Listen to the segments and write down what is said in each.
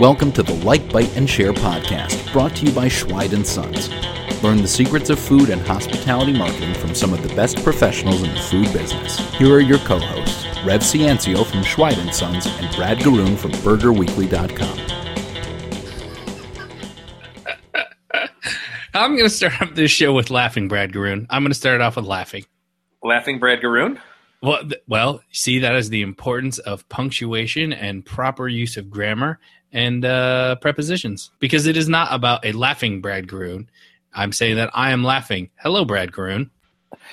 Welcome to the Like, Bite, and Share podcast, brought to you by Schweid & Sons. Learn the secrets of food and hospitality marketing from some of the best professionals in the food business. Here are your co-hosts, Rev Ciancio from Schweid & Sons and Brad Garoon from BurgerWeekly.com. I'm going to start off this show with laughing, Brad Garoon. I'm going to start it off with laughing. Laughing Brad Garoon? Well, th- well, see, that is the importance of punctuation and proper use of grammar and uh, prepositions because it is not about a laughing Brad Garoon. I'm saying that I am laughing. Hello, Brad Garoon.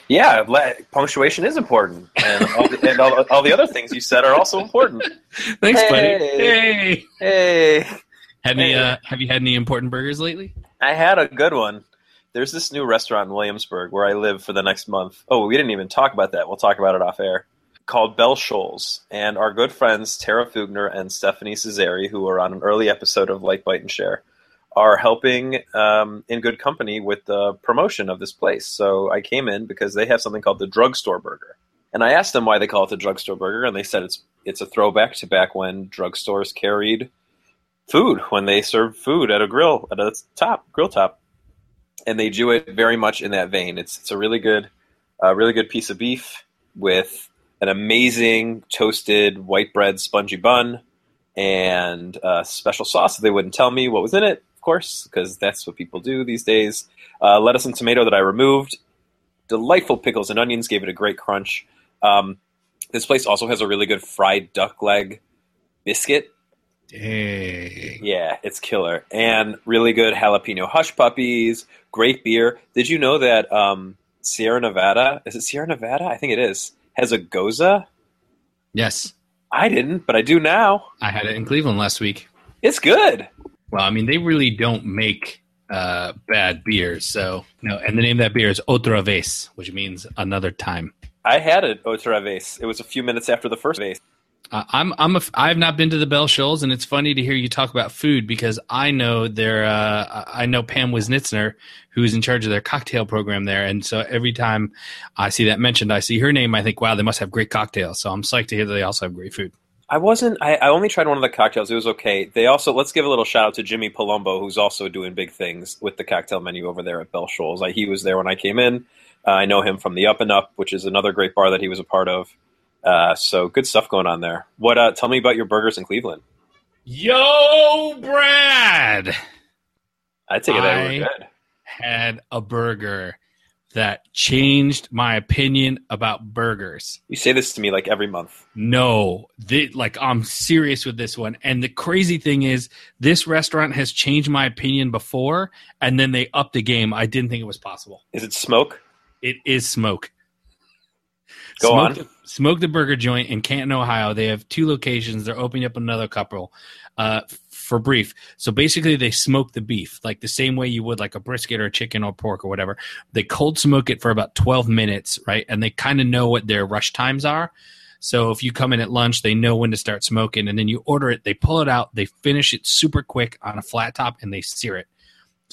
Yeah, la- punctuation is important, and, all the, and all, all the other things you said are also important. Thanks, buddy. Hey. Hey, Hey, any? Uh, have you had any important burgers lately? I had a good one. There's this new restaurant in Williamsburg where I live for the next month. Oh, we didn't even talk about that. We'll talk about it off air. Called Bell Shoals, and our good friends Tara Fougner and Stephanie Cesari, who were on an early episode of Like Bite and Share, are helping um, in good company with the promotion of this place. So I came in because they have something called the Drugstore Burger, and I asked them why they call it the Drugstore Burger, and they said it's it's a throwback to back when drugstores carried food when they served food at a grill at a top grill top, and they do it very much in that vein. It's it's a really good, uh, really good piece of beef with an amazing toasted white bread spongy bun and a special sauce. They wouldn't tell me what was in it, of course, because that's what people do these days. Uh, lettuce and tomato that I removed. Delightful pickles and onions gave it a great crunch. Um, this place also has a really good fried duck leg biscuit Dang. yeah, it's killer. And really good jalapeno hush puppies, great beer. Did you know that um, Sierra Nevada, is it Sierra Nevada? I think it is, has a Gose? Yes, I didn't, but I do now. I had it in Cleveland last week. It's good. Well, I mean, they really don't make uh, bad beers. So, no, and the name of that beer is Otra Vez, which means another time. I had it otra vez. It was a few minutes after the first vase. Uh, I'm I'm a I've not been to the Bell Shoals, and it's funny to hear you talk about food because I know their uh, I know Pam Wiznitzer, who's in charge of their cocktail program there, and so every time I see that mentioned, I see her name, I think, wow, they must have great cocktails. So I'm psyched to hear that they also have great food. I wasn't. I, I only tried one of the cocktails. It was okay. They also let's give a little shout out to Jimmy Palumbo, who's also doing big things with the cocktail menu over there at Bell Shoals. I, he was there when I came in. Uh, I know him from the Up and Up, which is another great bar that he was a part of. Uh, so good stuff going on there. What? Uh, tell me about your burgers in Cleveland. Yo, Brad. I take it that I- good. had a burger that changed my opinion about burgers. You say this to me like every month. No, like I'm serious with this one. And the crazy thing is, this restaurant has changed my opinion before, and then they upped the game. I didn't think it was possible. Is it smoke? It is Smoke. Go Smoke on. Smoke the Burger Joint in Canton, Ohio. They have two locations. They're opening up another couple. Uh, for brief, so basically they smoke the beef like the same way you would like a brisket or a chicken or pork or whatever. They cold smoke it for about twelve minutes, right? And they kind of know what their rush times are. So if you come in at lunch, they know when to start smoking, and then you order it. They pull it out. They finish it super quick on a flat top, and they sear it.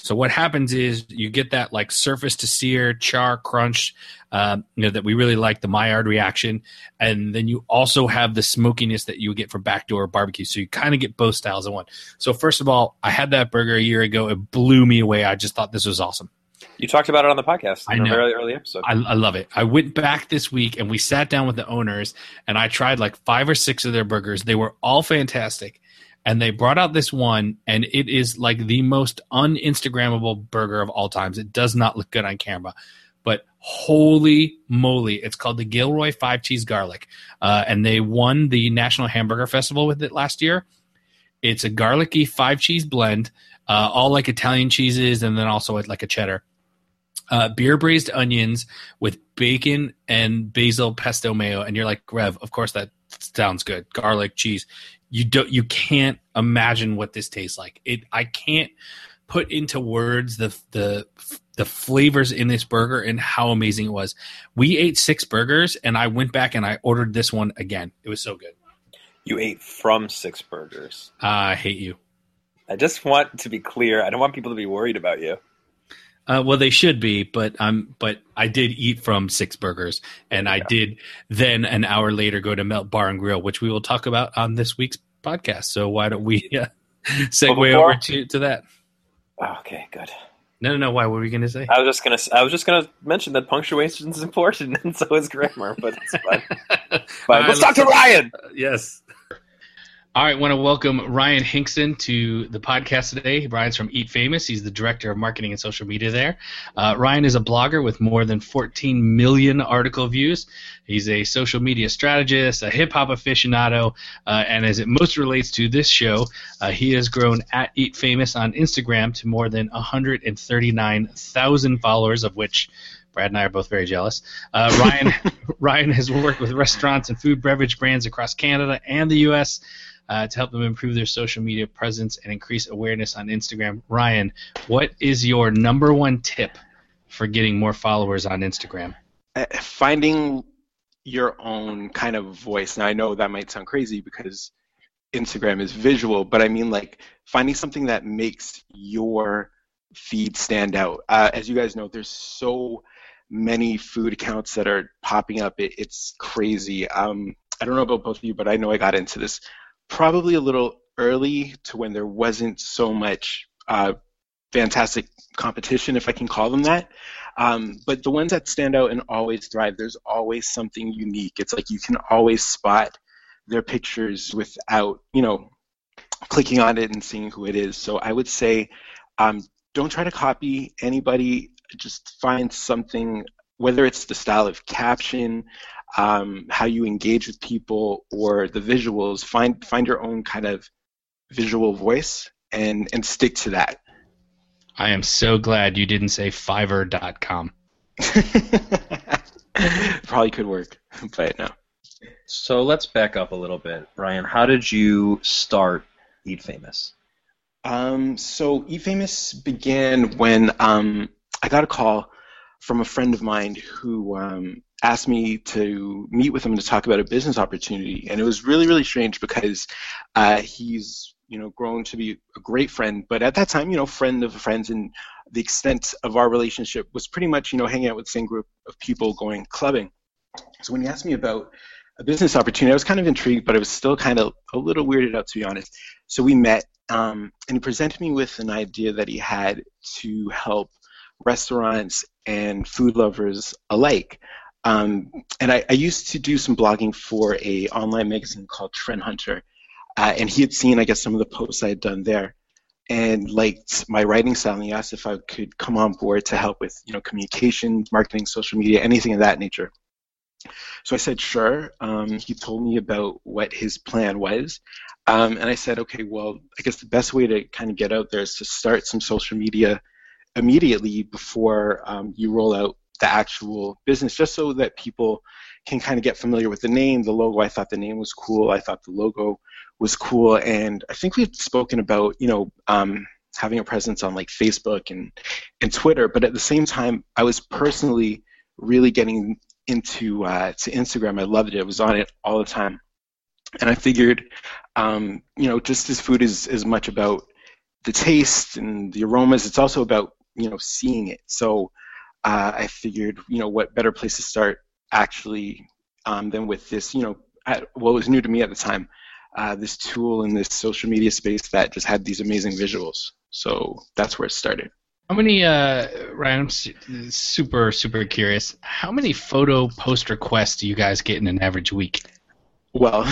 So what happens is you get that like surface to sear, char, crunch, um, you know that we really like the Maillard reaction, and then you also have the smokiness that you get from backdoor barbecue. So you kind of get both styles in one. So first of all, I had that burger a year ago. It blew me away. I just thought this was awesome. You talked about it on the podcast I in a know. very early episode. I, I love it. I went back this week and we sat down with the owners and I tried like five or six of their burgers. They were all fantastic. And they brought out this one and it is like the most un-Instagrammable burger of all times. It does not look good on camera. But holy moly, it's called the Gilroy Five Cheese Garlic. Uh, and they won the National Hamburger Festival with it last year. It's a garlicky five cheese blend, uh, all like Italian cheeses and then also like a cheddar uh, beer braised onions with bacon and basil pesto mayo, and you're like, Rev, of course that sounds good. Garlic, cheese. You don't. You can't imagine what this tastes like. It. I can't put into words the the the flavors in this burger and how amazing it was. We ate six burgers, and I went back and I ordered this one again. It was so good. you ate from six burgers. I hate you. I just want to be clear. I don't want people to be worried about you. Uh, well, they should be, but um, but I did eat from six burgers, and I did then an hour later go to Melt Bar and Grill, which we will talk about on this week's podcast. So why don't we uh, segue over to, to that? Okay, good. No, no, no. Why? What were we going to say? I was just gonna. I was just gonna mention that punctuation is important, and so is grammar. But it's fine. Fine. right, Let's talk to Ryan. yes. All right, I want to welcome Ryan Hinkson to the podcast today. Ryan's from Eat Famous. He's the director of marketing and social media there. Uh, Ryan is a blogger with more than 14 million article views. He's a social media strategist, a hip hop aficionado, uh, and as it most relates to this show, uh, he has grown at Eat Famous on Instagram to more than 139,000 followers, of which Brad and I are both very jealous. Uh, Ryan Ryan has worked with restaurants and food beverage brands across Canada and the U.S. Uh, to help them improve their social media presence and increase awareness on Instagram. Ryan, what is your number one tip for getting more followers on Instagram? uh, finding your own kind of voice. Now I know that might sound crazy because Instagram is visual, but I mean like finding something that makes your feed stand out. Uh, as you guys know, there's so many food accounts that are popping up. It, it's crazy. Um, I don't know about both of you, but I know I got into this probably a little early to when there wasn't so much uh, fantastic competition, if I can call them that. Um, but the ones that stand out and always thrive, there's always something unique. It's like you can always spot their pictures without, you know, clicking on it and seeing who it is. So I would say, um, don't try to copy anybody. Just find something, whether it's the style of caption, um, how you engage with people, or the visuals. Find find your own kind of visual voice and and stick to that. I am so glad you didn't say Fiverr.com. Probably could work, but no. So let's back up a little bit, Ryan. How did you start Eat Famous? Um, so eat famous began when um, I got a call from a friend of mine who um, asked me to meet with him to talk about a business opportunity, and it was really, really strange because uh, he's you know grown to be a great friend, but at that time, you know, friend of friends, and the extent of our relationship was pretty much you know hanging out with the same group of people going clubbing. So when he asked me about a business opportunity, I was kind of intrigued, but I was still kind of a little weirded out to be honest. So we met, um, and he presented me with an idea that he had to help restaurants and food lovers alike. Um, and I, I used to do some blogging for a online magazine called Trend Hunter, uh, and he had seen, I guess, some of the posts I had done there, and liked my writing style. And he asked if I could come on board to help with, you know, communication, marketing, social media, anything of that nature. So I said, sure. Um, he told me about what his plan was. Um, and I said, okay, well, I guess the best way to kind of get out there is to start some social media immediately before um, you roll out the actual business, just so that people can kind of get familiar with the name, the logo. I thought the name was cool. I thought the logo was cool. And I think we've spoken about, you know, um, having a presence on like Facebook and, and Twitter. But at the same time, I was personally really getting into uh, to Instagram. I loved it. I was on it all the time, and I figured, um, you know, just as food is as much about the taste and the aromas, it's also about you know seeing it. So uh, I figured, you know, what better place to start actually um, than with this, you know, at, what was new to me at the time, uh, this tool in this social media space that just had these amazing visuals. So that's where it started. How many, uh, Ryan, I'm su- super, super curious. How many photo post requests do you guys get in an average week? Well,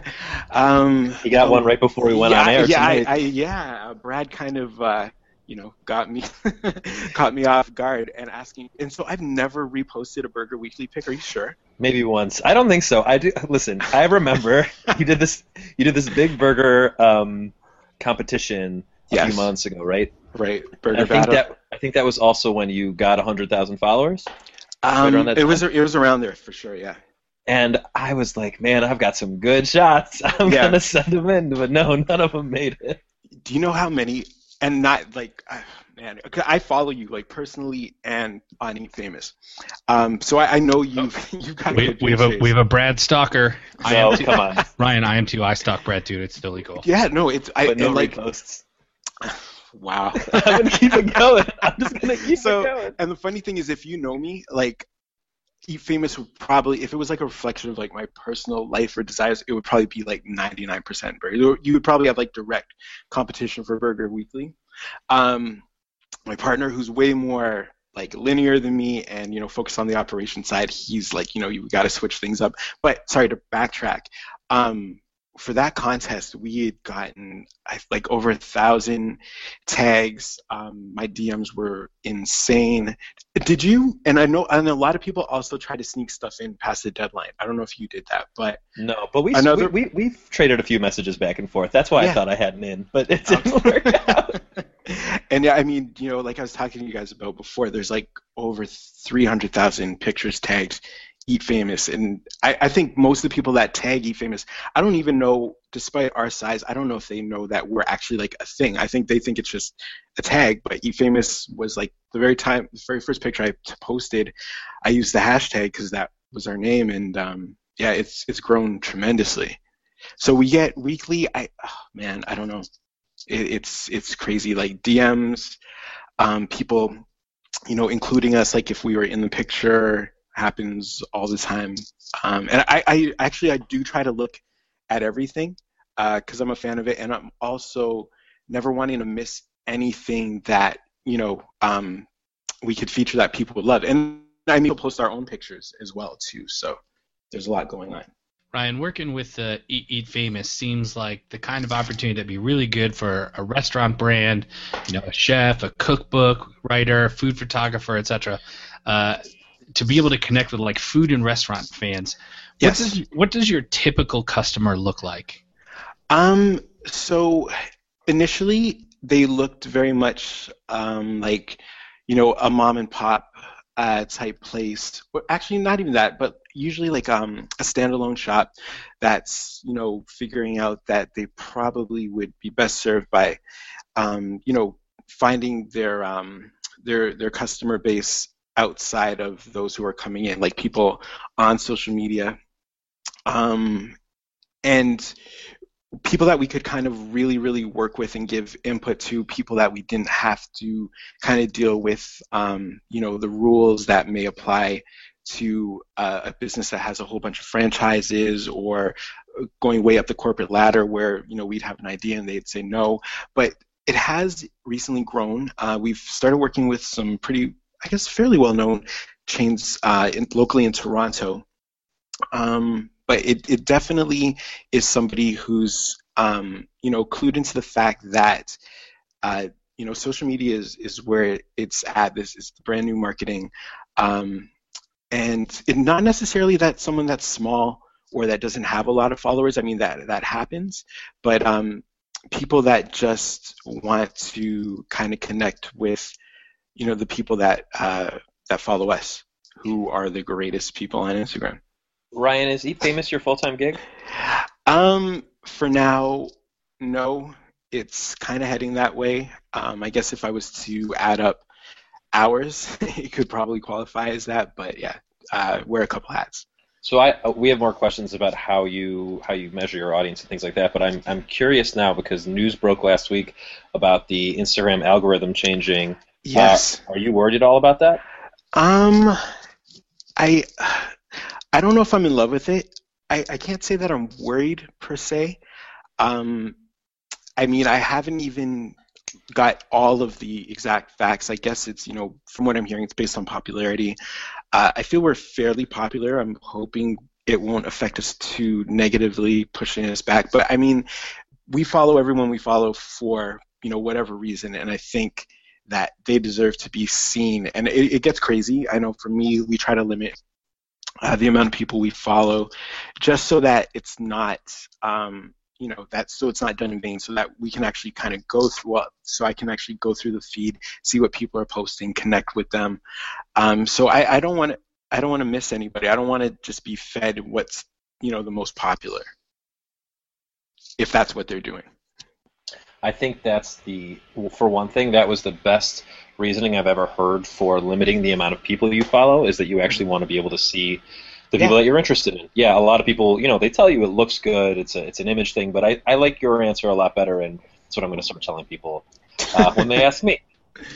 um, He got one right before we went yeah, on air Yeah, I. I, yeah. Brad kind of, uh, you know, got me, caught me off guard and asking. And so I've never reposted a Burger Weekly pick Are you sure? Maybe once. I don't think so. I do. Listen, I remember you did this. You did this big burger um, competition a Yes. few months ago, right? Right, And Burger I think Battle. that I think that was also when you got hundred thousand followers. um, that it was it was around there for sure. Yeah. And I was like, man, I've got some good shots. I'm Yeah. gonna send them in, but no, none of them made it. Do you know how many? And not like, uh, man, 'cause I follow you like personally and on Eat Famous. Um, so I, I know you've you've got. We, we have a we have a Brad stalker. I am too, come on. Ryan. I am too. I stalk Brad too. It's still illegal. Yeah, no, it's I But no and like reposts. wow. I'm gonna keep it going. I'm just gonna keep So- it going. And the funny thing is, if you know me, like, Eat Famous would probably, if it was like a reflection of like my personal life or desires, it would probably be like 99% burger. You would probably have like direct competition for Burger Weekly. Um, my partner, who's way more like linear than me and you know focused on the operation side, he's like, you know, you got to switch things up. But sorry to backtrack. Um, for that contest, we had gotten like over a thousand tags. Um, my DMs were insane. Did you? And I know, and a lot of people also try to sneak stuff in past the deadline. I don't know if you did that, but No, but we, Another- we, we we've traded a few messages back and forth. That's why I thought I had an in, but it didn't work out. and yeah, I mean, you know, like I was talking to you guys about before, there's like over 300,000 pictures tagged Eat Famous. And I, I think most of the people that tag Eat Famous, I don't even know, despite our size, I don't know if they know that we're actually like a thing. I think they think it's just a tag, but Eat Famous was like the very time, the very first picture I posted, I used the hashtag because that was our name. And um, yeah, it's, it's grown tremendously. So we get weekly, I, oh, man, I don't know it, it's it's crazy like DMs, um, people, you know, including us like if we were in the picture happens all the time. Um, and I, I actually I do try to look at everything because I'm a fan of it, and I'm also never wanting to miss anything that you know um, we could feature that people would love. And I mean, we'll post our own pictures as well too. So there's a lot going on. Ryan, working with uh, Eat, Eat Famous seems like the kind of opportunity that'd be really good for a restaurant brand, you know, a chef, a cookbook writer, food photographer, etc. Uh, to be able to connect with like food and restaurant fans. Yes. What does what does your typical customer look like? Um, so initially they looked very much um, like, you know, a mom and pop uh, type place. Well, actually, not even that, but usually like um, a standalone shop that's, you know, figuring out that they probably would be best served by, um, you know, finding their um, their their customer base outside of those who are coming in, like people on social media. Um, and people that we could kind of really, really work with and give input to, people that we didn't have to kind of deal with, um, you know, the rules that may apply to uh, a business that has a whole bunch of franchises or going way up the corporate ladder where, you know, we'd have an idea and they'd say no. But it has recently grown. Uh, we've started working with some pretty, I guess, fairly well-known chains uh, in, locally in Toronto. Um, but it, it definitely is somebody who's um, you know clued into the fact that uh, you know social media is is where it's at. This is brand new marketing, um, and it, not necessarily that someone that's small or that doesn't have a lot of followers. I mean that that happens, but um, people that just want to kind of connect with you know the people that uh, that follow us, who are the greatest people on Instagram. Ryan, is Eat Famous your full time gig? Um, for now, no. It's kind of heading that way. Um, I guess if I was to add up hours, it could probably qualify as that. But yeah, uh, wear a couple hats. So I uh, we have more questions about how you how you measure your audience and things like that. But I'm I'm curious now because news broke last week about the Instagram algorithm changing. Yes. Uh, are you worried at all about that? Um, I I don't know if I'm in love with it. I, I can't say that I'm worried per se. Um, I mean, I haven't even got all of the exact facts. I guess it's you know from what I'm hearing, it's based on popularity. Uh, I feel we're fairly popular. I'm hoping it won't affect us too negatively, pushing us back. But I mean, we follow everyone we follow for you know whatever reason, and I think that they deserve to be seen. And it, it gets crazy. I know for me, we try to limit uh, the amount of people we follow, just so that it's not, um, you know, that so it's not done in vain, so that we can actually kind of go through. So I can actually go through the feed, see what people are posting, connect with them. Um, so I, I don't want to. I don't want to miss anybody. I don't want to just be fed what's you know the most popular, if that's what they're doing. I think that's the for one thing that was the best reasoning I've ever heard for limiting the amount of people you follow is that you actually want to be able to see the people Yeah. that you're interested in. Yeah, a lot of people, you know, they tell you it looks good, it's a it's an image thing, but I, I like your answer a lot better and that's what I'm going to start telling people uh, when they ask me.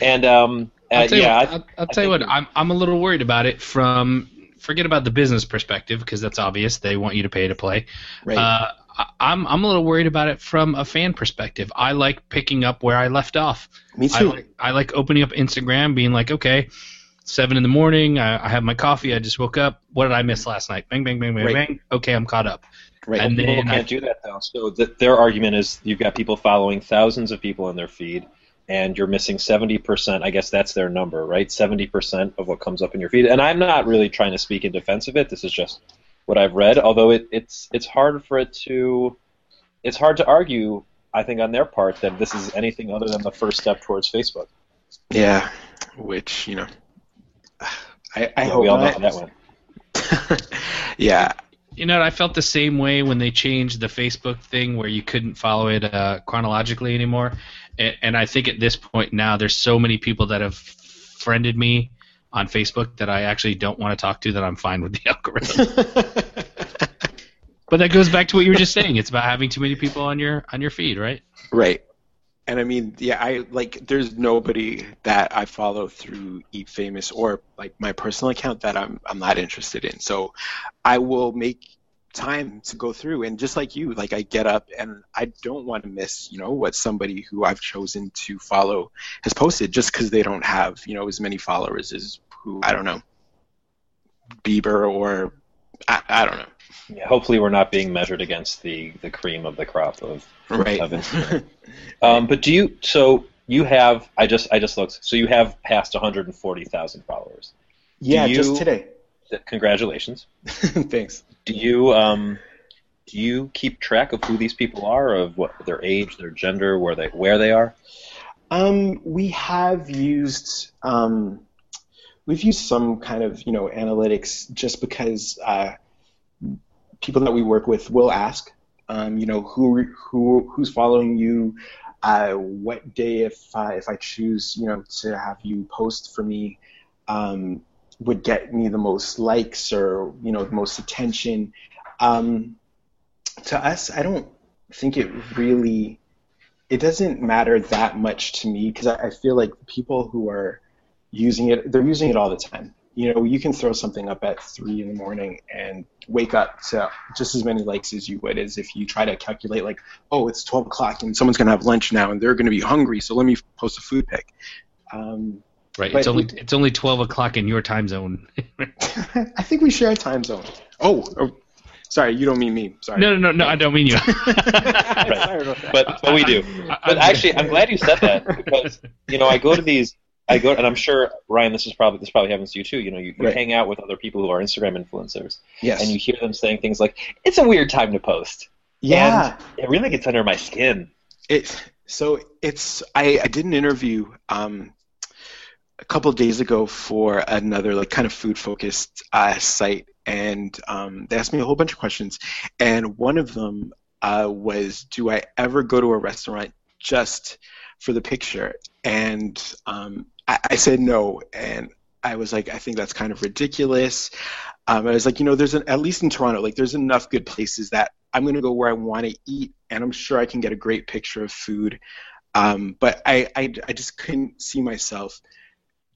And um, uh, I'll tell you yeah, what, I- I'll, I'll tell you what. I'm I'm a little worried about it from forget about the business perspective because that's obvious. They want you to pay to play. Right. Uh, I'm I'm a little worried about it from a fan perspective. I like picking up where I left off. Me I too. like I like opening up Instagram, being like, okay, seven in the morning. I, I have my coffee. I just woke up. What did I miss last night? Bang bang bang bang Right. bang. Okay, I'm caught up. right. and people then I- can't do that though. So th- their argument is you've got people following thousands of people in their feed, and you're missing seventy percent. I guess that's their number, right? Seventy percent of what comes up in your feed. And I'm not really trying to speak in defense of it. This is just what I've read. Although it, it's it's hard for it to, it's hard to argue. I think on their part that this is anything other than the first step towards Facebook. yeah. Which you know, I, I Yeah, hope we all know not. how that one. yeah. You know, I felt the same way when they changed the Facebook thing where you couldn't follow it uh, chronologically anymore. And, and I think at this point now, there's so many people that have friended me on Facebook that I actually don't want to talk to. That I'm fine with the algorithm. but that goes back to what you were just saying. It's about having too many people on your on your feed, right? Right. And I mean, yeah, I like there's nobody that I follow through Eat Famous or like my personal account that I'm I'm not interested in. So I will make time to go through and just like you, like I get up and I don't want to miss, you know, what somebody who I've chosen to follow has posted just because they don't have, you know, as many followers as who I don't know, Bieber or I, I don't know. Yeah, hopefully, we're not being measured against the the cream of the crop of Right. of Instagram. Um, but do you? So you have? I just I just looked. So you have passed 140,000 followers. yeah, you- just today. Congratulations. Thanks. Do you um, do you keep track of who these people are, of what their age, their gender, where they where they are? Um, we have used um, we've used some kind of you know analytics just because uh, people that we work with will ask, um, you know, who who who's following you, uh, what day if uh, if I choose you know to have you post for me. Um, would get me the most likes or you know the most attention. Um, to us i don't think it really it doesn't matter that much to me because I, I feel like people who are using it they're using it all the time. You know you can throw something up at three in the morning and wake up to just as many likes as you would as if you try to calculate like oh it's 12 o'clock and someone's going to have lunch now and they're going to be hungry so let me post a food pic. Um, Right. But it's only it- it's only twelve o'clock in your time zone. I think we share a time zone. Oh, oh, sorry, you don't mean me. Sorry. no, no, no, no. I don't mean you. Sorry about that. But but we do. I- But I- actually, I'm glad you said that because you know I go to these. I go and I'm sure Ryan, this is probably this probably happens to you too. You know, you, you Right. hang out with other people who are Instagram influencers, yes. and you hear them saying things like, "It's a weird time to post." yeah. It really gets under my skin. It so it's I, I did an interview um, a couple of days ago for another like kind of food focused uh, site, and um, they asked me a whole bunch of questions, and one of them uh, was, "Do I ever go to a restaurant just for the picture?" And um, I, I said no, and I was like, I think that's kind of ridiculous. Um, I was like, you know, there's an, at least in Toronto, like there's enough good places that I'm going to go where I want to eat, and I'm sure I can get a great picture of food. Um, but I, I, I just couldn't see myself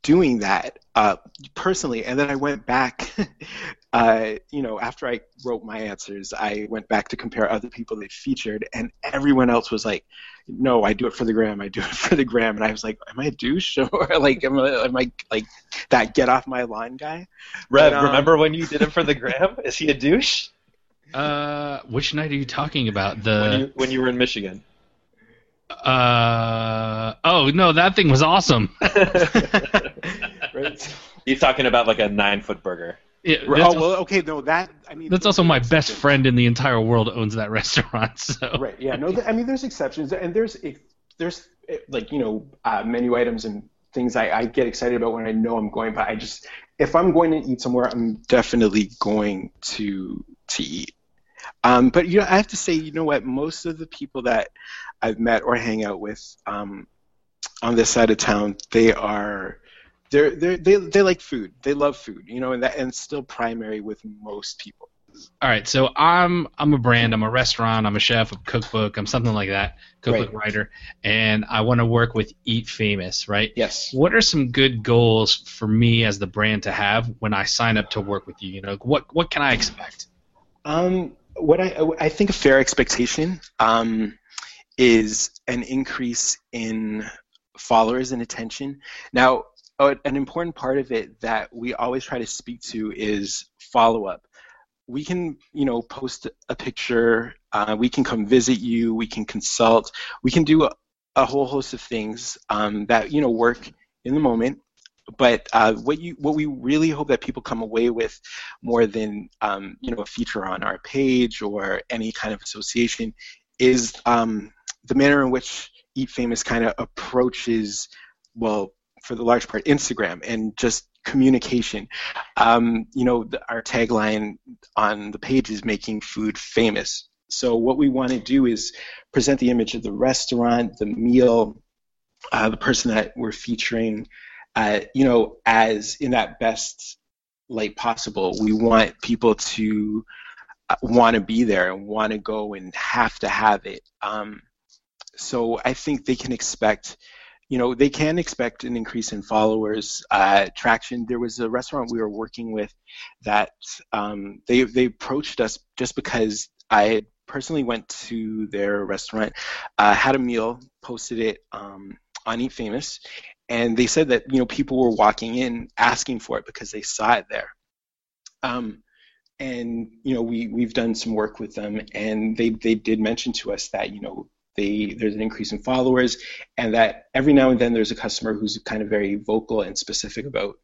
doing that uh, personally. And then I went back, uh, you know, after I wrote my answers, I went back to compare other people they featured, and everyone else was like, "No, I do it for the gram. I do it for the gram." And I was like, "Am I a douche or like am I, am I like that get off my lawn guy?" Rev, But, um, remember when you did it for the gram? Is he a douche? uh, which night are you talking about? when The you when you were in Michigan. Uh oh no, that thing was awesome. Right? He's talking about like a nine foot burger. Yeah, oh that's, well, okay, no, that I mean that's also my best friend in the entire world owns that restaurant. So Right. Yeah. No. th- I mean, there's exceptions, and there's if there's like you know uh, menu items and things I, I get excited about when I know I'm going. But I just if I'm going to eat somewhere, I'm definitely going to to eat. Um, but you know, I have to say, you know what? Most of the people that I've met or hang out with um, on this side of town, they are they're, they're, they they like food. They love food. You know, and that and still primary with most people. all right. So I'm I'm a brand. I'm a restaurant. I'm a chef. A cookbook. I'm something like that. Cookbook Right. writer, and I want to work with Eat Famous, right? Yes. What are some good goals for me as the brand to have when I sign up to work with you? You know, what what can I expect? Um, what I I think a fair expectation um, is an increase in followers and attention. Now, an important part of it that we always try to speak to is follow up. We can, you know, post a picture. Uh, we can come visit you. We can consult. We can do a, a whole host of things um, that you know work in the moment. But uh, what you what we really hope that people come away with more than um, you know a feature on our page or any kind of association is um, the manner in which Eat Famous kind of approaches, well, for the large part, Instagram and just communication. Um, you know, the, our tagline on the page is making food famous. So what we want to do is present the image of the restaurant, the meal, uh, the person that we're featuring, uh, you know, as in that best light possible. We want people to uh, want to be there and want to go and have to have it. Um, so I think they can expect, you know, they can expect an increase in followers, uh, traction. There was a restaurant we were working with that um, they they approached us just because I personally went to their restaurant, uh, had a meal, posted it um, on Eat Famous, and they said that you know people were walking in asking for it because they saw it there. Um, and you know we we've done some work with them, and they they did mention to us that you know there's an increase in followers, and that every now and then there's a customer who's kind of very vocal and specific about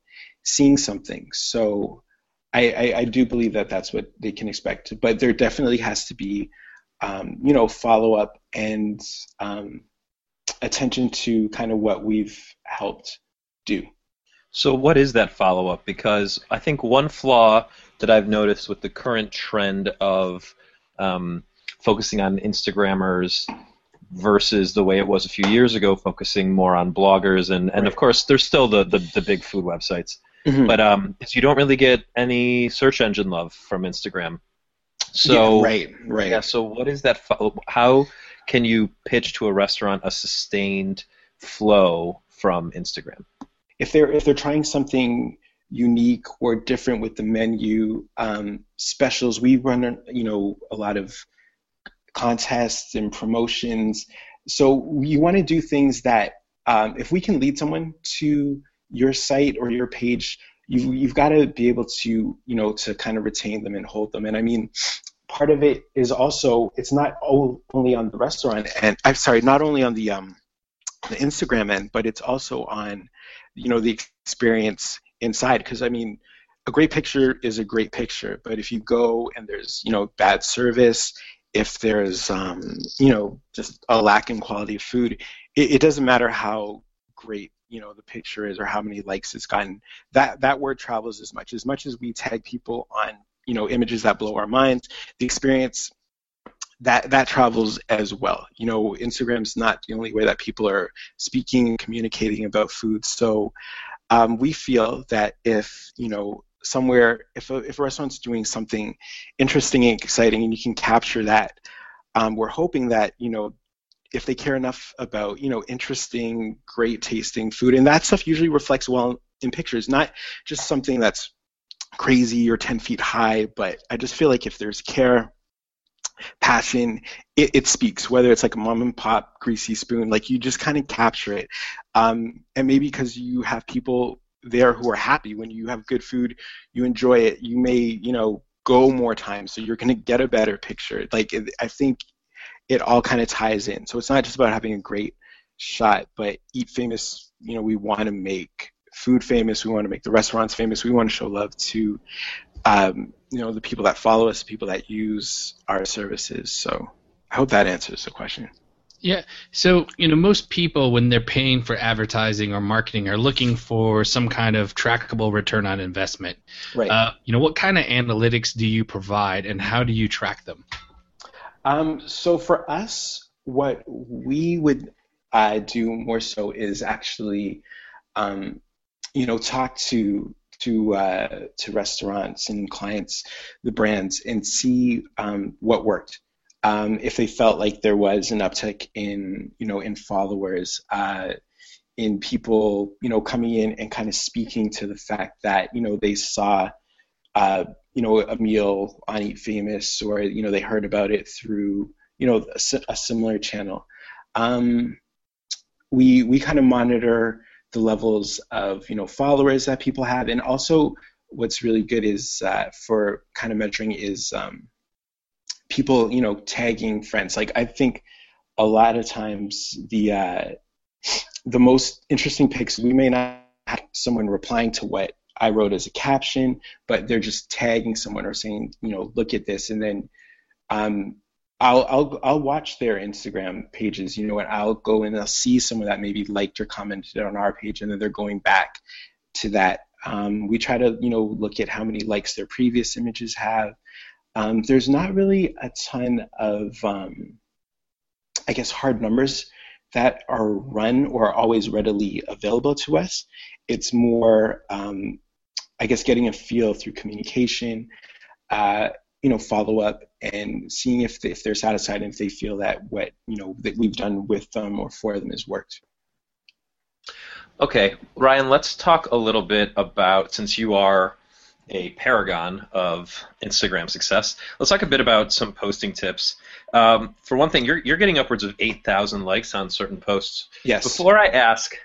seeing something. So I, I, I do believe that that's what they can expect, but there definitely has to be um, you know follow up and um, attention to kind of what we've helped do. So, what is that follow up? Because I think one flaw that I've noticed with the current trend of um, focusing on Instagrammers versus the way it was a few years ago, focusing more on bloggers, and, and of course, there's still the, the, the big food websites, Mhm. but um, you don't really get any search engine love from Instagram. So, yeah, right, right. yeah, so what is that? Fo- how can you pitch to a restaurant a sustained flow from Instagram? if they're if they're trying something unique or different with the menu um, specials, we run you know a lot of contests and promotions. So you want to do things that um, if we can lead someone to your site or your page, you you've got to be able to you know to kind of retain them and hold them. And I mean. Part of it is also it's not only on the restaurant and I'm sorry, not only on the um, the Instagram end, but it's also on you know the experience inside because i mean a great picture is a great picture but if you go and there's you know bad service if there's um, you know just a lack in quality of food it, it doesn't matter how great you know the picture is or how many likes it's gotten that that word travels as much as much as we tag people on you know images that blow our minds the experience that that travels as well. You know, Instagram's not the only way that people are speaking and communicating about food. So um, we feel that if you know somewhere, if a, if a restaurant's doing something interesting and exciting, and you can capture that, um, we're hoping that you know if they care enough about you know interesting, great tasting food, and that stuff usually reflects well in pictures, not just something that's crazy or 10 feet high, but I just feel like if there's care passion it, it speaks whether it's like a mom and pop greasy spoon like you just kind of capture it. Um, and maybe because you have people there who are happy when you have good food you enjoy it you may you know go more times so you're going to get a better picture like i think it all kind of ties in so it's not just about having a great shot but eat famous you know we want to make food famous we want to make the restaurants famous we want to show love to um, you know the people that follow us, the people that use our services. So I hope that answers the question. Yeah. So, you know, most people, when they're paying for advertising or marketing, are looking for some kind of trackable return on investment. Right. Uh, you know, what kind of analytics do you provide and how do you track them? Um, so for us, what we would uh, do more so is actually, um, you know, talk to to uh, to restaurants and clients, the brands, and see um, what worked. Um, if they felt like there was an uptick in you know in followers, uh, in people you know coming in and kind of speaking to the fact that you know they saw uh, you know a meal on Eat Famous or you know they heard about it through you know a, a similar channel. Um, we we kind of monitor the levels of you know followers that people have, and also what's really good is uh, for kind of measuring is um, people you know tagging friends. Like I think a lot of times the uh, the most interesting pics we may not have someone replying to what I wrote as a caption, but they're just tagging someone or saying, you know, look at this, and then um, I'll I'll I'll watch their Instagram pages, you know, and I'll go and I'll see someone that maybe liked or commented on our page, and then they're going back to that. Um, we try to, you know, look at how many likes their previous images have. Um, there's not really a ton of, um, I guess, hard numbers that are run or are always readily available to us. It's more, um, I guess, getting a feel through communication. Uh, you know follow up and seeing if they, if they're satisfied and if they feel that what you know that we've done with them or for them has worked. Okay, Ryan, let's talk a little bit about since you are a paragon of Instagram success. Let's talk a bit about some posting tips. Um, for one thing, you're you're getting upwards of eight thousand likes on certain posts. Yes. Before I ask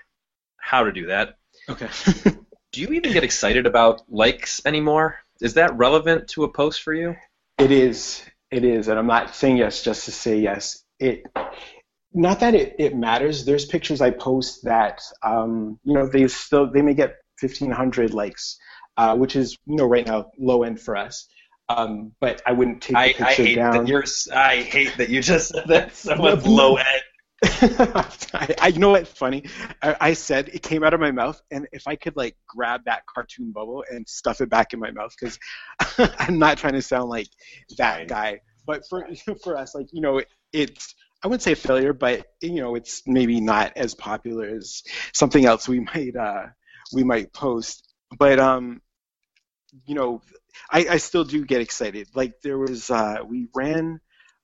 how to do that, okay. do you even get excited about likes anymore? Is that relevant to a post for you? It is. It is, and I'm not saying yes just to say yes. It not that it, it matters. There's pictures I post that um, you know they still they may get 1,500 likes, uh, which is you know right now low end for us. Um, but I wouldn't take the I, picture I hate down. that you're. I hate that you just said that so much low end. I, I, you know what's funny? I, I said it came out of my mouth, and if I could like grab that cartoon bubble and stuff it back in my mouth, because I'm not trying to sound like that guy. But for for us, like you know, it's I wouldn't say a failure, but you know, it's maybe not as popular as something else we might uh, we might post. But um, you know, I, I still do get excited. Like there was uh, we ran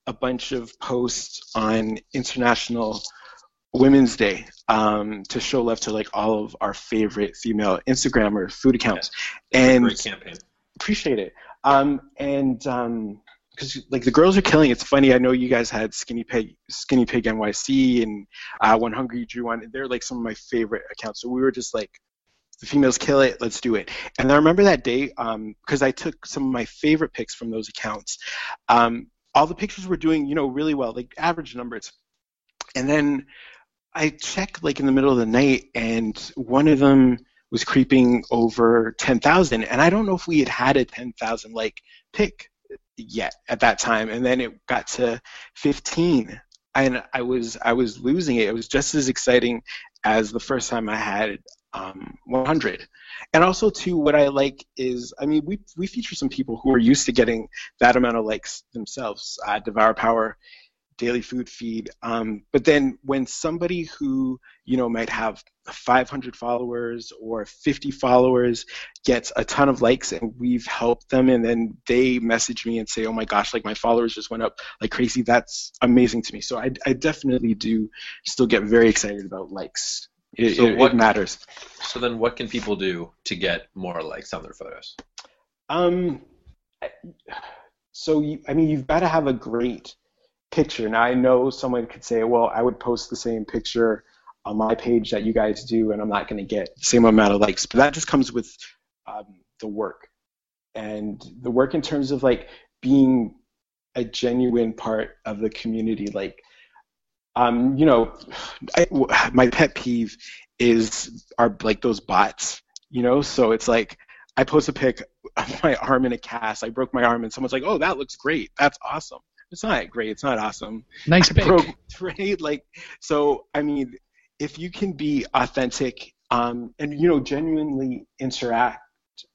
a bunch of posts on International Women's Day um, to show love to like all of our favorite female Instagrammer food accounts, and Great campaign. appreciate it. Um, and because like the girls are killing. It's funny. I know you guys had Skinny Pig, Skinny Pig NYC, and uh, One Hungry Drew on. They're like some of my favorite accounts. So we were just like, the females kill it. Let's do it. And I remember that day because I took some of my favorite pics from those accounts. Um, all the pictures were doing, you know, really well, like average numbers. And then I checked like in the middle of the night, and one of them was creeping over 10,000. And I don't know if we had had a 10,000 like pick yet at that time. And then it got to 15. And I was I was losing it. It was just as exciting as the first time I had um, 100. And also, too, what I like is, I mean, we we feature some people who are used to getting that amount of likes themselves. Uh, Devour Power, Daily Food Feed. Um, but then when somebody who you know might have 500 followers or 50 followers gets a ton of likes and we've helped them and then they message me and say oh my gosh like my followers just went up like crazy that's amazing to me so i, I definitely do still get very excited about likes it, So it- what- it matters So then, what can people do to get more likes on their photos? Um, so you, I mean, you've got to have a great picture. Now, I know someone could say, well, I would post the same picture on my page that you guys do, and I'm not going to get the same amount of likes. But that just comes with um, the work, and the work in terms of like being a genuine part of the community. Like, um, you know, I, my pet peeve is are like those bots. You know, so it's like I post a pic of my arm in a cast. I broke my arm, and someone's like, "Oh, that looks great. That's awesome." It's not great. It's not awesome. Nice pic. broke, right? Like, so I mean, if you can be authentic um, and you know genuinely interact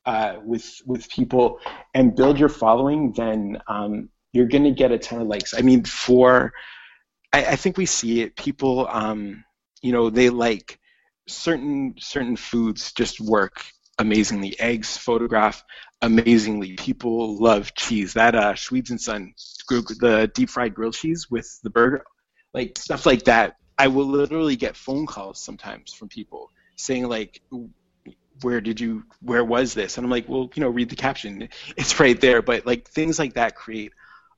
uh, with with people and build your following, then um, you're going to get a ton of likes. I mean, for I, I think we see it. People, um, you know, they like certain certain foods just work amazingly. Eggs photograph amazingly. People love cheese. That uh, Schweid's and Son, the deep fried grilled cheese with the burger, like stuff like that. I will literally get phone calls sometimes from people saying like, "Where did you? Where was this?" And I'm like, "Well, you know, read the caption. It's right there." But like things like that create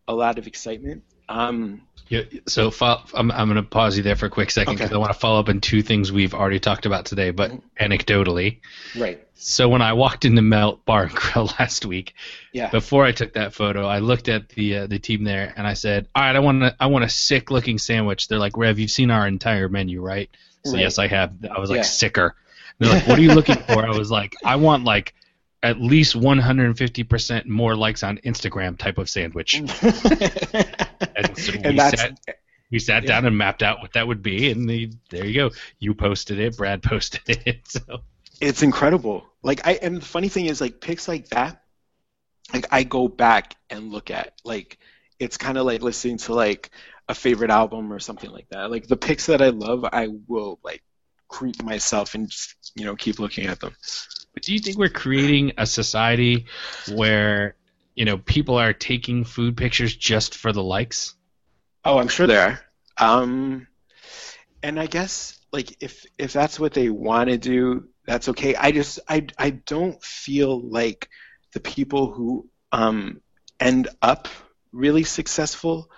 a lot of excitement. Um, yeah, so I'm, I'm going to pause you there for a quick second because okay. I want to follow up on two things we've already talked about today, but mm-hmm. anecdotally. Right. So when I walked into Melt Bar and Grill last week, yeah. before I took that photo, I looked at the uh, the team there and I said, "All right, I want a, I want a sick looking sandwich." They're like, "Rev, you've seen our entire menu, right?" So right. yes, I have. I was like, yeah. "Sicker." And they're like, "What are you looking for?" I was like, "I want like." At least 150% more likes on Instagram type of sandwich. and so and we, sat, we sat yeah. down and mapped out what that would be, and the, there you go. You posted it, Brad posted it. So it's incredible. Like I and the funny thing is like pics like that, like I go back and look at like it's kind of like listening to like a favorite album or something like that. Like the pics that I love, I will like creep myself and just you know keep looking at them. But do you think we're creating a society where you know people are taking food pictures just for the likes? Oh, I'm sure there are. Um, and I guess like if if that's what they want to do, that's okay. I just I I don't feel like the people who um end up really successful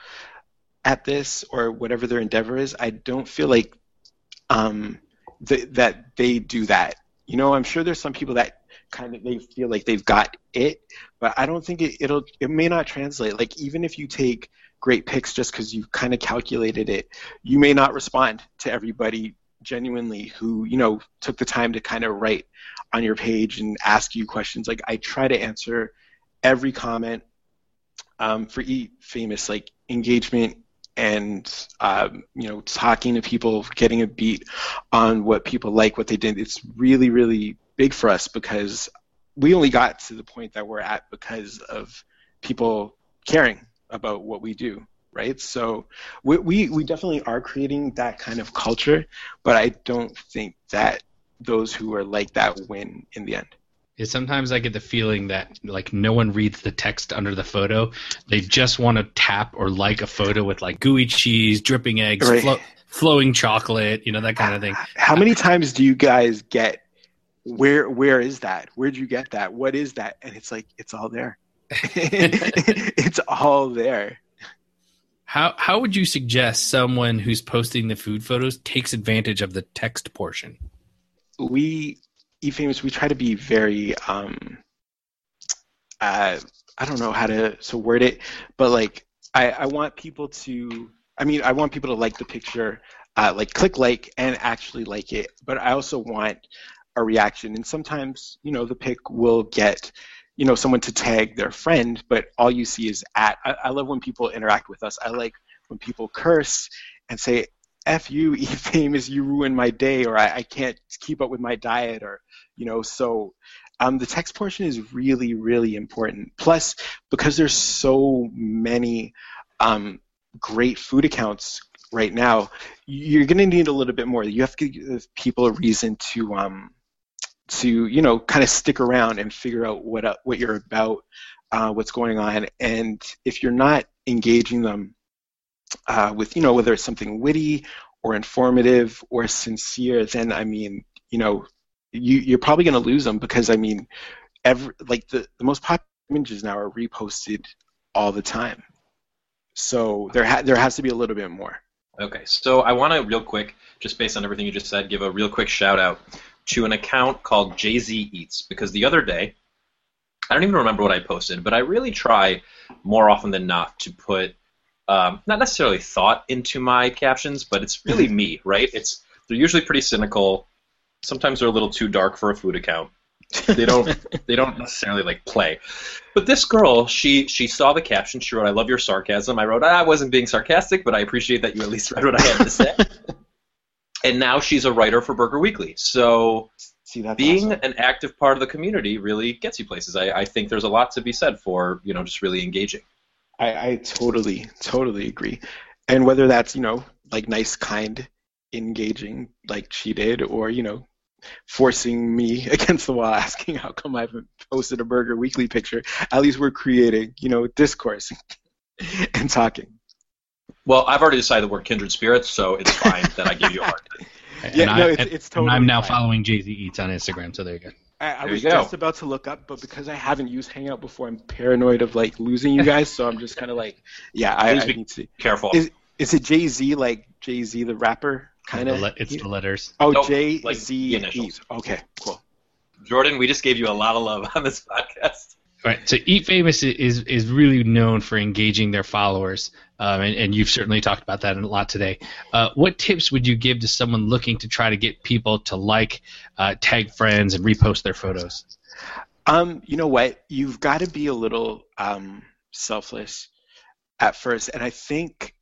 at this or whatever their endeavor is, I don't feel like um th- that they do that you know, I'm sure there's some people that kind of they feel like they've got it, but I don't think it, it'll it may not translate. Like even if you take great picks just because you kind of calculated it, you may not respond to everybody genuinely who you know took the time to kind of write on your page and ask you questions. Like I try to answer every comment um, for Eat Famous. Like engagement and um, you know talking to people getting a beat on what people like what they did it's really really big for us because we only got to the point that we're at because of people caring about what we do right? So we, we, we definitely are creating that kind of culture but i don't think that those who are like that win in the end is sometimes I get the feeling that like no one reads the text under the photo. They just want to tap or like a photo with like gooey cheese, dripping eggs, right. flo- flowing chocolate, you know that kind of thing. How many times do you guys get where where is that? Where'd you get that? What is that? And it's like it's all there. it's all there. How how would you suggest someone who's posting the food photos takes advantage of the text portion? We Eat Famous, we try to be very, um, uh, I don't know how to so word it, but like I, I want people to, I mean, I want people to like the picture, uh, like click like and actually like it, but I also want a reaction. And sometimes, you know, the pic will get, you know, someone to tag their friend, but all you see is at. I, I love when people interact with us. I like when people curse and say, F you, E famous, you ruin my day, or I, I can't keep up with my diet, or you know so um, the text portion is really really important. Plus because there's so many um, great food accounts right now you're going to need a little bit more. You have to give people a reason to um, to you know kind of stick around and figure out what uh, what you're about uh, what's going on. And if you're not engaging them uh, with you know whether it's something witty or informative or sincere then i mean you know you, you're probably going to lose them because I mean, every like the, the most popular images now are reposted all the time. So there ha- there has to be a little bit more. Okay, so I want to real quick, just based on everything you just said, give a real quick shout out to an account called Jay Z Eats because the other day, I don't even remember what I posted, but I really try more often than not to put um, not necessarily thought into my captions, but it's really me, right? It's they're usually pretty cynical sometimes they're a little too dark for a food account. They don't they don't necessarily like play. But this girl, she she saw the caption. She wrote, "I love your sarcasm." I wrote, "I wasn't being sarcastic, but I appreciate that you at least read what I had to say." and now she's a writer for Burger Weekly. So See, being awesome. an active part of the community really gets you places. I, I think there's a lot to be said for you know just really engaging. I, I totally totally agree. And whether that's you know like nice, kind, engaging like she did, or you know forcing me against the wall, asking how come I haven't posted a Burger Weekly picture. At least we're creating, you know, discourse and talking. Well, I've already decided we're kindred spirits, so it's fine that I give you a hard time. yeah, I, no, it's, it's totally. I'm now fine. following Jay Z Eats on Instagram, so there you go. I, I was just about to look up, but because I haven't used Hangout before, I'm paranoid of like losing you guys. so I'm just kind of like, yeah, I, I need to careful. Is, is it Jay Z like Jay Z the rapper kind of? It's the letters. Oh, nope, Jay like Z. Okay, cool. Jordan, we just gave you a lot of love on this podcast. Right. So Eat Famous is is really known for engaging their followers, um, and, and, you've certainly talked about that a lot today. Uh, what tips would you give to someone looking to try to get people to like, uh, tag friends, and repost their photos? Um, you know what? You've got to be a little um, selfless at first, and I think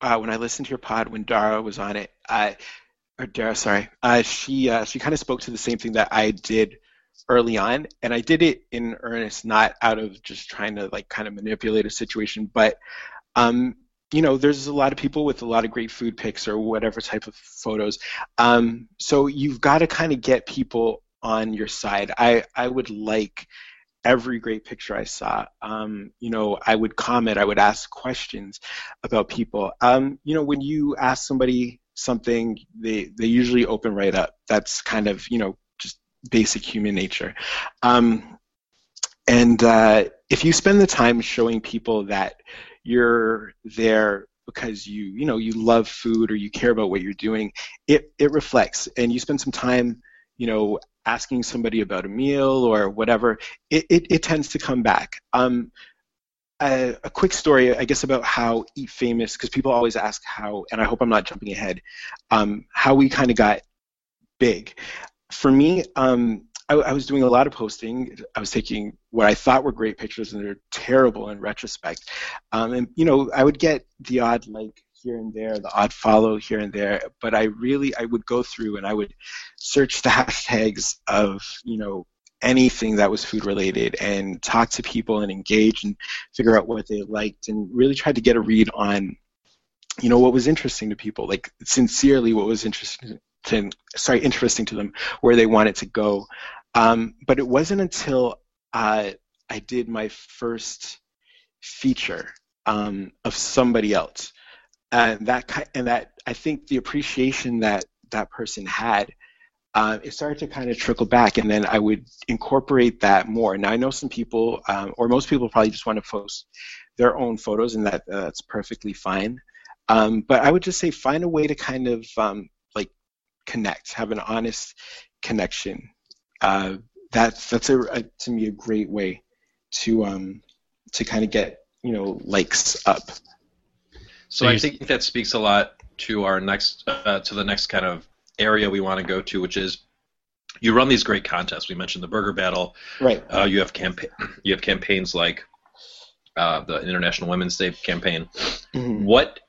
uh, when I listened to your pod when Dara was on it, I or Tara, sorry, uh, she uh, she kind of spoke to the same thing that I did early on and i did it in earnest not out of just trying to like kind of manipulate a situation but um you know there's a lot of people with a lot of great food pics or whatever type of photos um so you've got to kind of get people on your side i i would like every great picture I saw. Um, you know, I would comment, I would ask questions about people. Um, you know, when you ask somebody something, they they usually open right up. That's kind of you know basic human nature. Um, and uh, if you spend the time showing people that you're there because you you know you love food or you care about what you're doing, it it reflects. And you spend some time, you know, asking somebody about a meal or whatever, it it, it tends to come back. Um, a, a, quick story, I guess, about how Eat Famous, because people always ask how, and I hope I'm not jumping ahead, um, how we kind of got big for me, um, I, I, was doing a lot of posting. I was taking what I thought were great pictures, and they're terrible in retrospect. Um, and you know, I would get the odd like here and there, the odd follow here and there, but I really I would go through and I would search the hashtags of you know anything that was food related and talk to people and engage and figure out what they liked and really try to get a read on you know what was interesting to people like sincerely what was interesting to, sorry, interesting to them where they wanted to go. Um, but it wasn't until uh, I did my first feature um, of somebody else, and that and that I think the appreciation that that person had, uh, it started to kind of trickle back, and then I would incorporate that more. Now I know some people, um, or most people, probably just want to post their own photos, and that uh, that's perfectly fine. Um, but I would just say find a way to kind of um, connect, have an honest connection. Uh, that's that's a, a, to me a great way to um, to kind of get you know likes up. So I think that speaks a lot to our next uh, to the next kind of area we want to go to, which is you run these great contests. We mentioned the Burger Battle. Right. Uh, you have campaign you have campaigns like uh, the International Women's Day campaign. Mm-hmm. What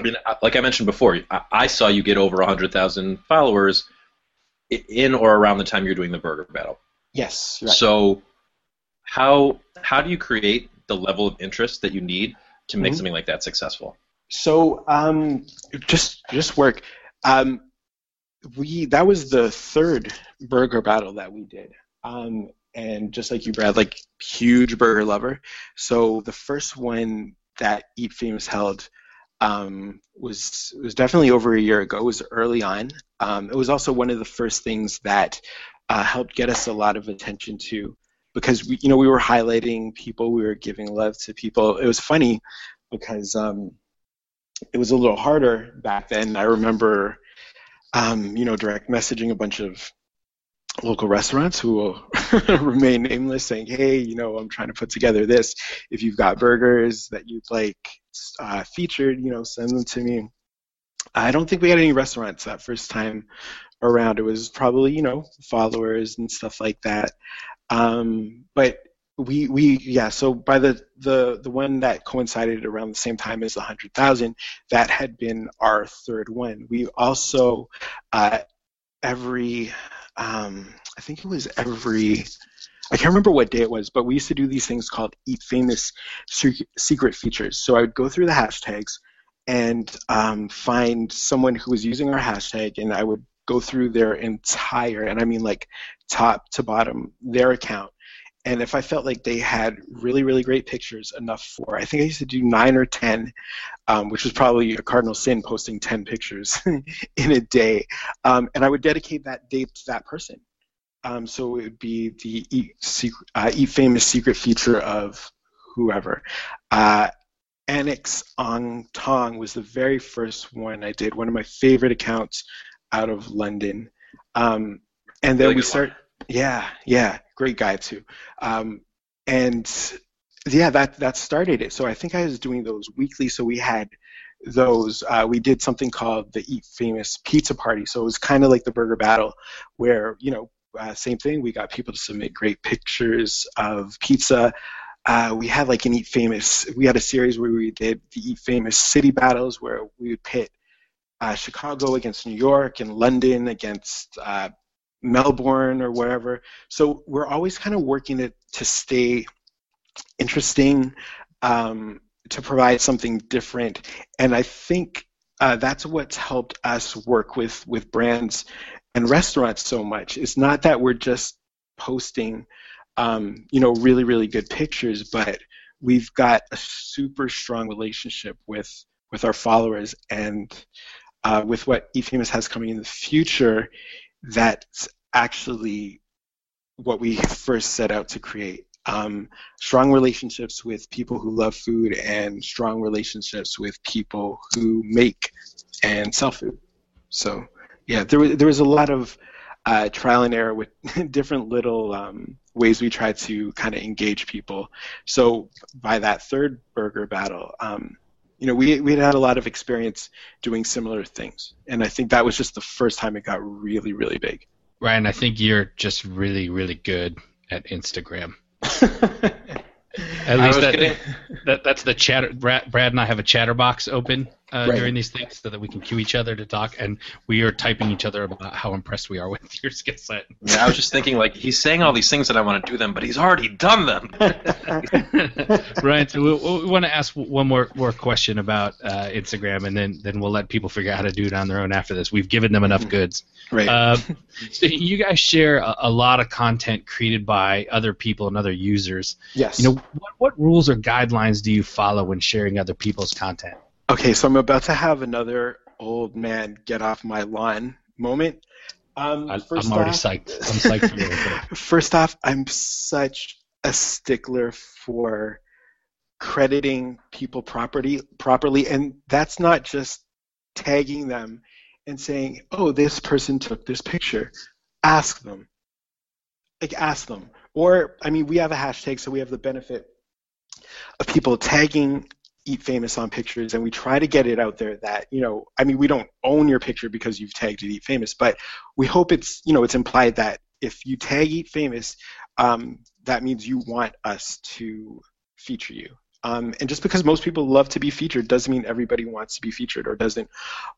I mean, like I mentioned before, I, I saw you get over 100,000 followers in or around the time you're doing the burger battle. Yes. Right. So, how how do you create the level of interest that you need to make mm-hmm. something like that successful? So, um, just just work. Um, we that was the third burger battle that we did. Um, and just like you, Brad, like huge burger lover. So the first one that Eat Famous held um, was was definitely over a year ago. It was early on. Um, it was also one of the first things that uh, helped get us a lot of attention to because we, you know we were highlighting people, we were giving love to people. It was funny because um, it was a little harder back then. I remember, um, you know, direct messaging a bunch of local restaurants who will remain nameless saying, hey, you know, I'm trying to put together this. If you've got burgers that you'd like uh, featured, you know, send them to me. I don't think we had any restaurants that first time around. It was probably, you know, followers and stuff like that. Um, but we we yeah so by the the the one that coincided around the same time as the 100,000 that had been our third one we also uh, every um, I think it was every I can't remember what day it was, but we used to do these things called Eat Famous secret features. So I would go through the hashtags and um, find someone who was using our hashtag, and I would go through their entire, and I mean like top to bottom, their account. And if I felt like they had really, really great pictures, enough for, I think I used to do nine or 10, um, which was probably a cardinal sin posting 10 pictures in a day. Um, and I would dedicate that day to that person. Um, so it would be the Eat, secret, uh, Eat Famous secret feature of whoever. Uh, Annex Ong Tong was the very first one I did, one of my favorite accounts out of London. Um, and then really we start, one. yeah, yeah, great guy too. Um, and yeah, that that started it. So I think I was doing those weekly. So we had those. Uh, we did something called the Eat Famous Pizza Party. So it was kind of like the Burger Battle, where you know, uh, same thing. We got people to submit great pictures of pizza uh, we had like an Eat Famous. We had a series where we did the Eat Famous city battles, where we would pit uh, Chicago against New York and London against uh, Melbourne or wherever. So we're always kind of working to, to stay interesting, um, to provide something different, and I think uh, that's what's helped us work with with brands and restaurants so much. It's not that we're just posting um, you know, really, really good pictures, but we've got a super strong relationship with with our followers and uh, with what Eat Famous has coming in the future, that's actually what we first set out to create. Um, strong relationships with people who love food and strong relationships with people who make and sell food. So, yeah, there was, there was a lot of uh, trial and error with different little um, ways we try to kind of engage people. So by that third burger battle, um, you know, we we had had a lot of experience doing similar things, and I think that was just the first time it got really really big. Ryan, I think you're just really really good at Instagram. At least that, getting... that, that's the chatter. Brad, Brad, and I have a chatterbox open uh, right. during these things so that we can cue each other to talk, and we are typing each other about how impressed we are with your skill set. Yeah, I was just thinking like he's saying all these things that I want to do them, but he's already done them. right. so we, we, want to ask one more more question about uh, Instagram, and then then we'll let people figure out how to do it on their own after this. We've given them enough goods. Right. Uh, so you guys share a, a, lot of content created by other people and other users. Yes. You know, what, what rules or guidelines do you follow when sharing other people's content? Okay, so I'm about to have another old man get off my lawn moment. Um, I, am already psyched. I'm psyched for you. First off, I'm such a stickler for crediting people property properly, and that's not just tagging them and saying, "Oh, this person took this picture." Ask them. Like ask them. Or I mean, we have a hashtag, so we have the benefit of people tagging Eat Famous on pictures, and we try to get it out there that you know, I mean, we don't own your picture because you've tagged it Eat Famous, but we hope it's you know it's implied that if you tag Eat Famous, um, that means you want us to feature you. Um, and just because most people love to be featured doesn't mean everybody wants to be featured or doesn't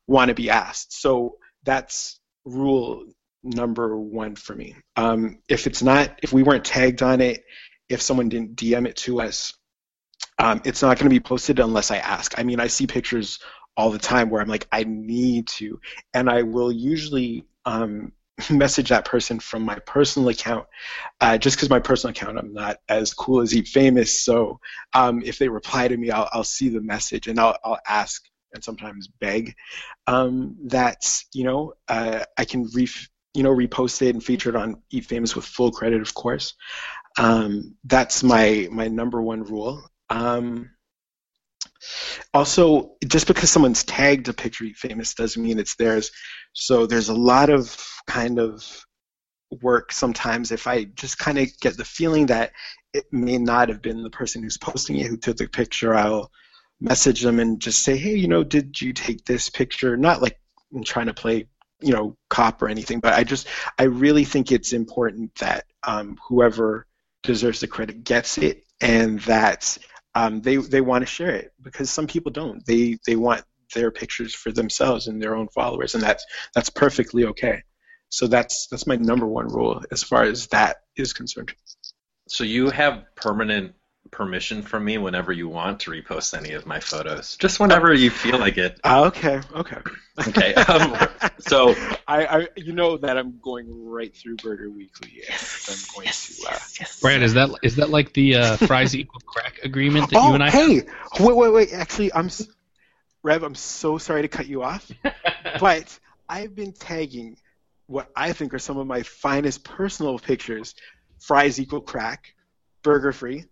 want to be asked. So that's rule number one for me. Um, if it's not, if we weren't tagged on it, if someone didn't DM it to us, um, it's not going to be posted unless I ask. I mean, I see pictures all the time where I'm like, I need to, and I will usually um, message that person from my personal account, uh, just because my personal account I'm not as cool as Eat Famous. So um, if they reply to me, I'll, I'll see the message and I'll, I'll ask and sometimes beg um, that you know uh, I can re you know repost it and feature it on Eat Famous with full credit, of course. Um, that's my my number one rule. Um, also, just because someone's tagged a picture Famous doesn't mean it's theirs. So there's a lot of kind of work sometimes if I just kind of get the feeling that it may not have been the person who's posting it who took the picture, I'll message them and just say, hey, you know, did you take this picture? Not like I'm trying to play, you know, cop or anything, but I just, I really think it's important that um, whoever deserves the credit gets it and that um, they they want to share it because some people don't. They they want their pictures for themselves and their own followers, and that's that's perfectly okay. So that's that's my number one rule as far as that is concerned. So you have permanent permission from me whenever you want to repost any of my photos. Just whenever you feel like it. Uh, okay, okay. Okay. Um, so I, I, you know that I'm going right through Burger Weekly. Yes, I'm going yes, to. Uh, yes, yes. Brad, is that is that like the uh, fries equal crack agreement that oh, you and I? Hey, have? wait, wait, wait. Actually, I'm Rev. I'm so sorry to cut you off, but I've been tagging what I think are some of my finest personal pictures. Fries equal crack, burger free,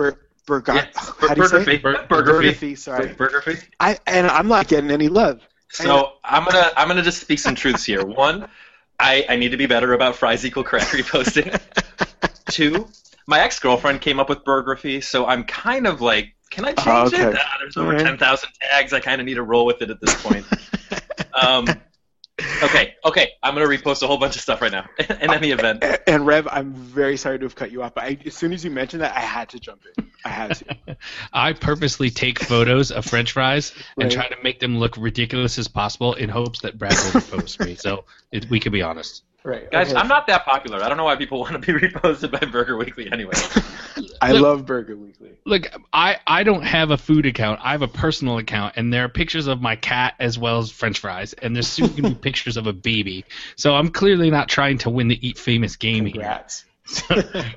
bur- burger. Yes. How do you say? Fee. Bur- burger, burger fee. Sorry, burger fee. I and I'm not getting any love. So I'm gonna I'm gonna just speak some truths here. One, I, I need to be better about fries equal crack reposting. Two, my ex girlfriend came up with burger fee, so I'm kind of like, can I change oh, okay. it? Ah, there's over right. ten thousand tags. I kind of need to roll with it at this point. um, Okay, okay. I'm gonna repost a whole bunch of stuff right now. in any uh, event. And Rev, I'm very sorry to have cut you off, but I, as soon as you mentioned that, I had to jump in. I had to. I purposely take photos of French fries right. and try to make them look ridiculous as possible in hopes that Brad will repost me. So it, we can be honest. Right. Guys, okay. I'm not that popular. I don't know why people want to be reposted by Burger Weekly anyway. I look, love Burger Weekly. Look, I, I don't have a food account. I have a personal account, and there are pictures of my cat as well as French fries, and there's soon going to be pictures of a baby. So I'm clearly not trying to win the Eat Famous game Congrats. here.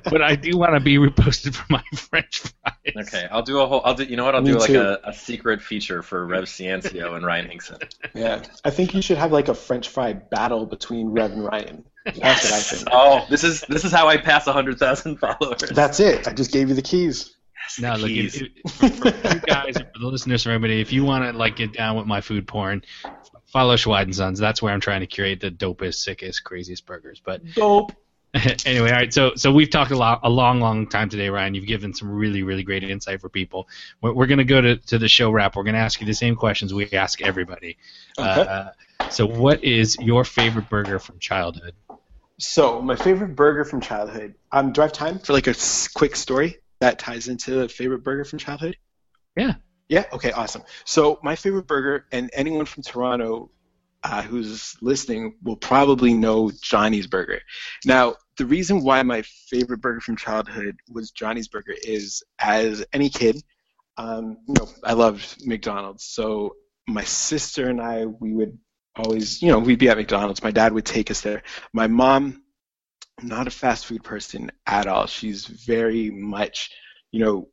but I do want to be reposted for my French fries. Okay, I'll do a whole. I'll do. You know what? I'll Me do like a, a, secret feature for Rev Ciancio and Ryan Hinkson. Yeah, I think you should have like a French fry battle between Rev and Ryan. That's what I think. Oh, this is this is how I pass hundred thousand followers. That's it. I just gave you the keys. Yes, no, look, if, if, for, for you guys, for the listeners, for everybody, if you want to like get down with my food porn, follow Schweid and Sons. That's where I'm trying to curate the dopest, sickest, craziest burgers. But dope. anyway, all right. So so we've talked a lot, a long, long time today, Ryan. You've given some really, really great insight for people. We're, we're going to go to to the show wrap. We're going to ask you the same questions we ask everybody. Okay. Uh, so, what is your favorite burger from childhood? So, my favorite burger from childhood. Um, do I have time for like a quick story that ties into the favorite burger from childhood? Yeah. Yeah. Okay. Awesome. So, my favorite burger, and anyone from Toronto uh, who's listening will probably know Johnny's Burger. Now, the reason why my favorite burger from childhood was Johnny's Burger is, as any kid, um, you know, I loved McDonald's. So my sister and I, we would always, you know, we'd be at McDonald's. My dad would take us there. My mom, not a fast food person at all. She's very much, you know,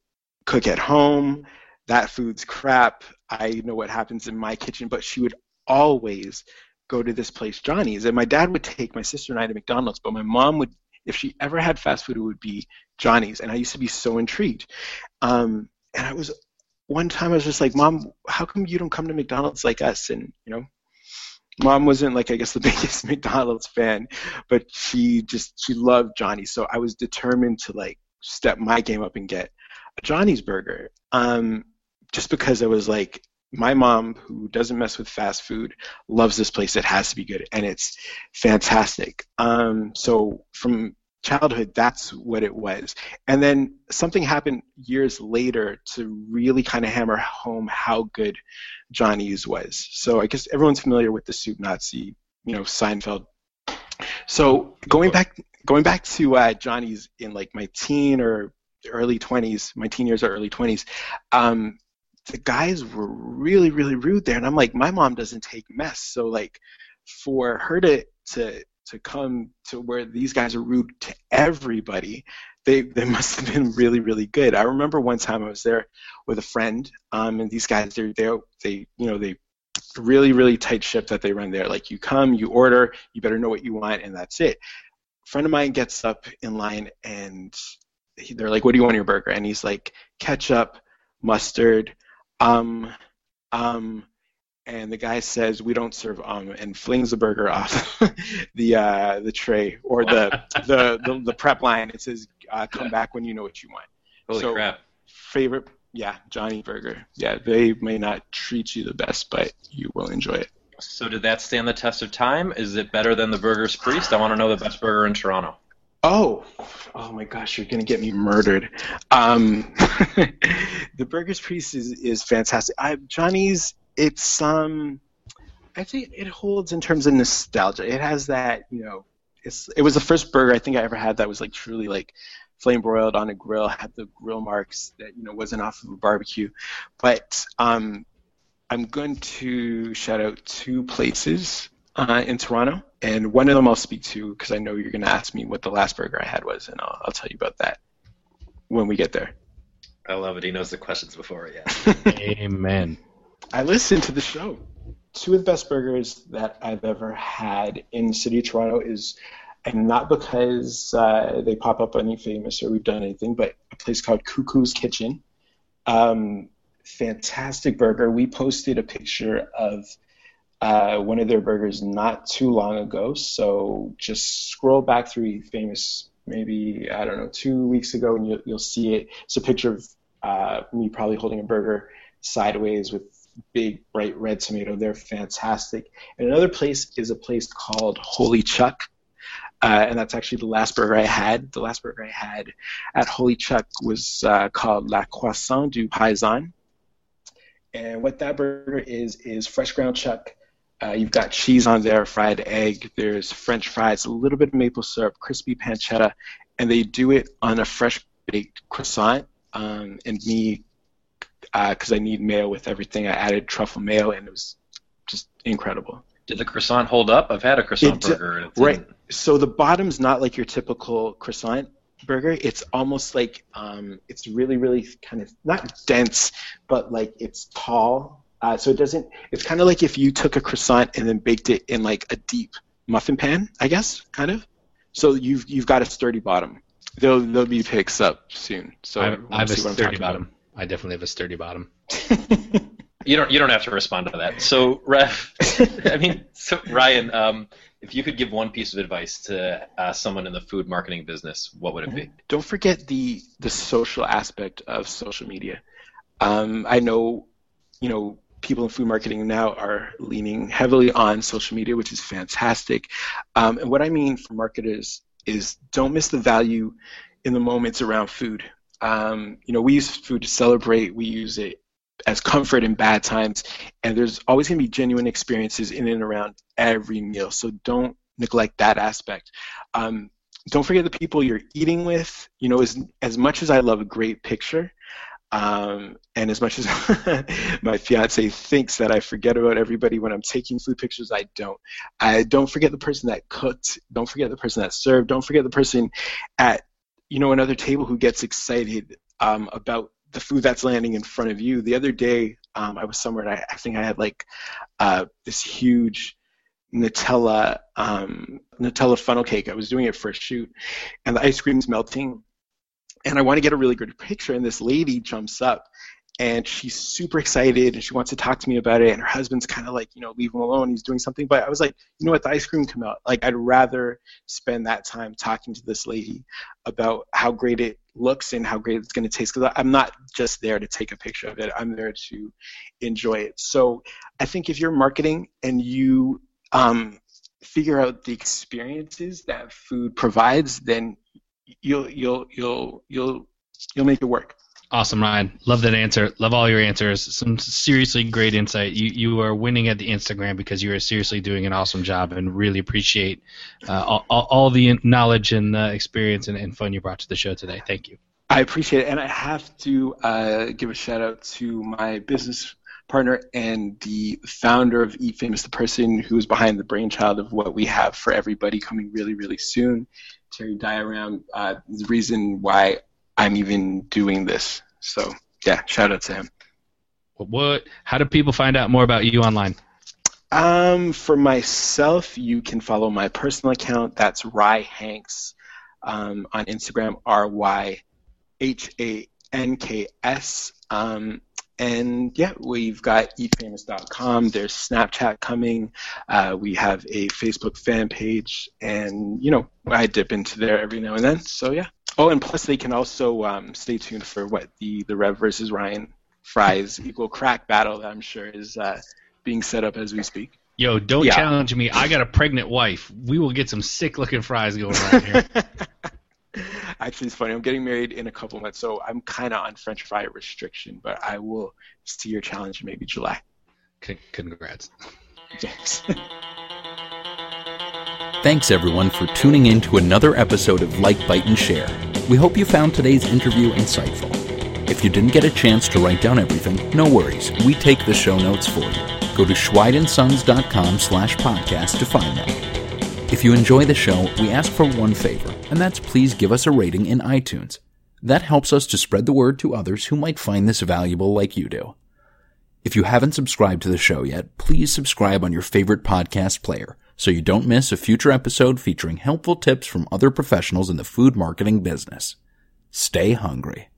cook at home. That food's crap. I know what happens in my kitchen, but she would always go to this place, Johnny's. And my dad would take my sister and I to McDonald's, but my mom would, if she ever had fast food, it would be Johnny's. And I used to be so intrigued. Um, and I was, one time I was just like, Mom, how come you don't come to McDonald's like us? And, you know, mom wasn't like I guess the biggest McDonald's fan, but she just she loved Johnny's. So I was determined to like step my game up and get a Johnny's burger. Um, just because I was like my mom, who doesn't mess with fast food, loves this place. It has to be good, and it's fantastic. Um, so from childhood, that's what it was. And then something happened years later to really kind of hammer home how good Johnny's was. So I guess everyone's familiar with the Soup Nazi, you know, Seinfeld. So going back, going back to uh, Johnny's in like my teen or early 20s, my teen years or early 20s. Um, the guys were really really rude there. And i'm like my mom doesn't take mess. So like for her to to to come to where these guys are rude to everybody they they must have been really really good. I remember one time i was there with a friend um and these guys they're they they you know they really really tight ship that they run there. Like you come you order you better know what you want and that's it. A friend of mine gets up in line and they're like what do you want in your burger? And he's like ketchup mustard um, um, and the guy says we don't serve um and flings the burger off the uh, the tray or the, the, the the prep line. It says uh, come back when you know what you want. Holy so, crap! Favorite, yeah, Johnny Burger. Yeah, they may not treat you the best, but you will enjoy it. So did that stand the test of time? Is it better than the Burger's Priest? I want to know the best burger in Toronto. Oh, oh my gosh, you're gonna get me murdered. Um, the Burger's Priest is, is fantastic. I, Johnny's, it's um, I think it holds in terms of nostalgia. It has that, you know, it's it was the first burger I think I ever had that was like truly like flame broiled on a grill, had the grill marks that you know wasn't off of a barbecue. But um, I'm going to shout out two places uh, in Toronto, and one of them I'll speak to because I know you're going to ask me what the last burger I had was, and I'll, I'll tell you about that when we get there. I love it. He knows the questions before, yeah. Amen. I listened to the show. Two of the best burgers that I've ever had in the city of Toronto is, and not because uh, they pop up any Famous or we've done anything, but a place called Cuckoo's Kitchen. Um, fantastic burger. We posted a picture of uh, one of their burgers not too long ago. So just scroll back through Famous, maybe I don't know, two weeks ago, and you'll, you'll see it. It's a picture of uh, me probably holding a burger sideways with big bright red tomato. They're fantastic. And another place is a place called Holy Chuck. Uh, and that's actually the last burger I had. The last burger I had at Holy Chuck was uh, called La Croissant du Paysan. And what that burger is is fresh ground chuck. Uh, you've got cheese on there, fried egg. There's French fries, a little bit of maple syrup, crispy pancetta, and they do it on a fresh baked croissant. Um, and me, because uh, I need mayo with everything, I added truffle mayo, and it was just incredible. Did the croissant hold up? I've had a croissant It- burger. Right. didn't. So the bottom's not like your typical croissant burger. It's almost like um, it's really, really kind of not dense, but like it's tall. Uh, so it doesn't. It's kind of like if you took a croissant and then baked it in like a deep muffin pan, I guess, kind of. So you've you've got a sturdy bottom. There'll there'll be picks up soon. So I, everyone I have a what sturdy talking about. bottom. I definitely have a sturdy bottom. You don't. You don't have to respond to that. So, Rev, I mean, so Ryan, um, if you could give one piece of advice to uh, someone in the food marketing business, what would it be? don't forget the the social aspect of social media. Um, I know, you know, people in food marketing now are leaning heavily on social media, which is fantastic. Um, and what I mean for marketers is don't miss the value in the moments around food. Um, you know, we use food to celebrate. We use it as comfort in bad times, and there's always going to be genuine experiences in and around every meal. So don't neglect that aspect. Um, don't forget the people you're eating with. You know, as as much as I love a great picture, um, and as much as my fiance thinks that I forget about everybody when I'm taking food pictures, I don't. I don't forget the person that cooked. Don't forget the person that served. Don't forget the person at you know another table who gets excited um, about the food that's landing in front of you. The other day, um, I was somewhere and I, I think I had like uh, this huge Nutella um, Nutella funnel cake. I was doing it for a shoot, and the ice cream's melting, and I want to get a really good picture. And this lady jumps up, and she's super excited, and she wants to talk to me about it. And her husband's kind of like, you know, leave him alone. He's doing something. But I was like, you know what? The ice cream come out. Like, I'd rather spend that time talking to this lady about how great it looks and how great it's going to taste. Because I'm not just there to take a picture of it. I'm there to enjoy it. So I think if you're marketing and you um, figure out the experiences that food provides, then you'll you'll you'll you'll you'll make it work. Awesome, Ryan. Love that answer. Love all your answers. Some seriously great insight. You you are winning at the Instagram because you are seriously doing an awesome job, and really appreciate uh, all, all, the knowledge and uh, experience and, and fun you brought to the show today. Thank you. I appreciate it, and I have to uh, give a shout out to my business partner and the founder of Eat Famous, the person who is behind the brainchild of what we have for everybody coming really, really soon. Terry Diaram, uh, the reason why I'm even doing this. So yeah, shout out to him. What, what? How do people find out more about you online? Um, for myself, you can follow my personal account. That's Rye Hanks um, on Instagram. R Y H A N K S. Um, and yeah, we've got eatfamous.com. There's Snapchat coming. Uh, we have a Facebook fan page, and you know I dip into there every now and then. So yeah. Oh, and plus they can also um, stay tuned for what the the Rev versus Ryan Fries equal crack battle that I'm sure is uh, being set up as we speak. Yo, don't Yeah. challenge me. I got a pregnant wife. We will get some sick looking fries going right here. Actually, it's funny. I'm getting married in a couple months, so I'm kind of on French fry restriction, but I will see your challenge in maybe July. C- congrats. Thanks. Thanks everyone for tuning in to another episode of Like, Bite, and Share. We hope you found today's interview insightful. If you didn't get a chance to write down everything, no worries. We take the show notes for you. Go to schweidandsons.com slash podcast to find them. If you enjoy the show, we ask for one favor, and that's please give us a rating in iTunes. That helps us to spread the word to others who might find this valuable like you do. If you haven't subscribed to the show yet, please subscribe on your favorite podcast player so you don't miss a future episode featuring helpful tips from other professionals in the food marketing business. Stay hungry.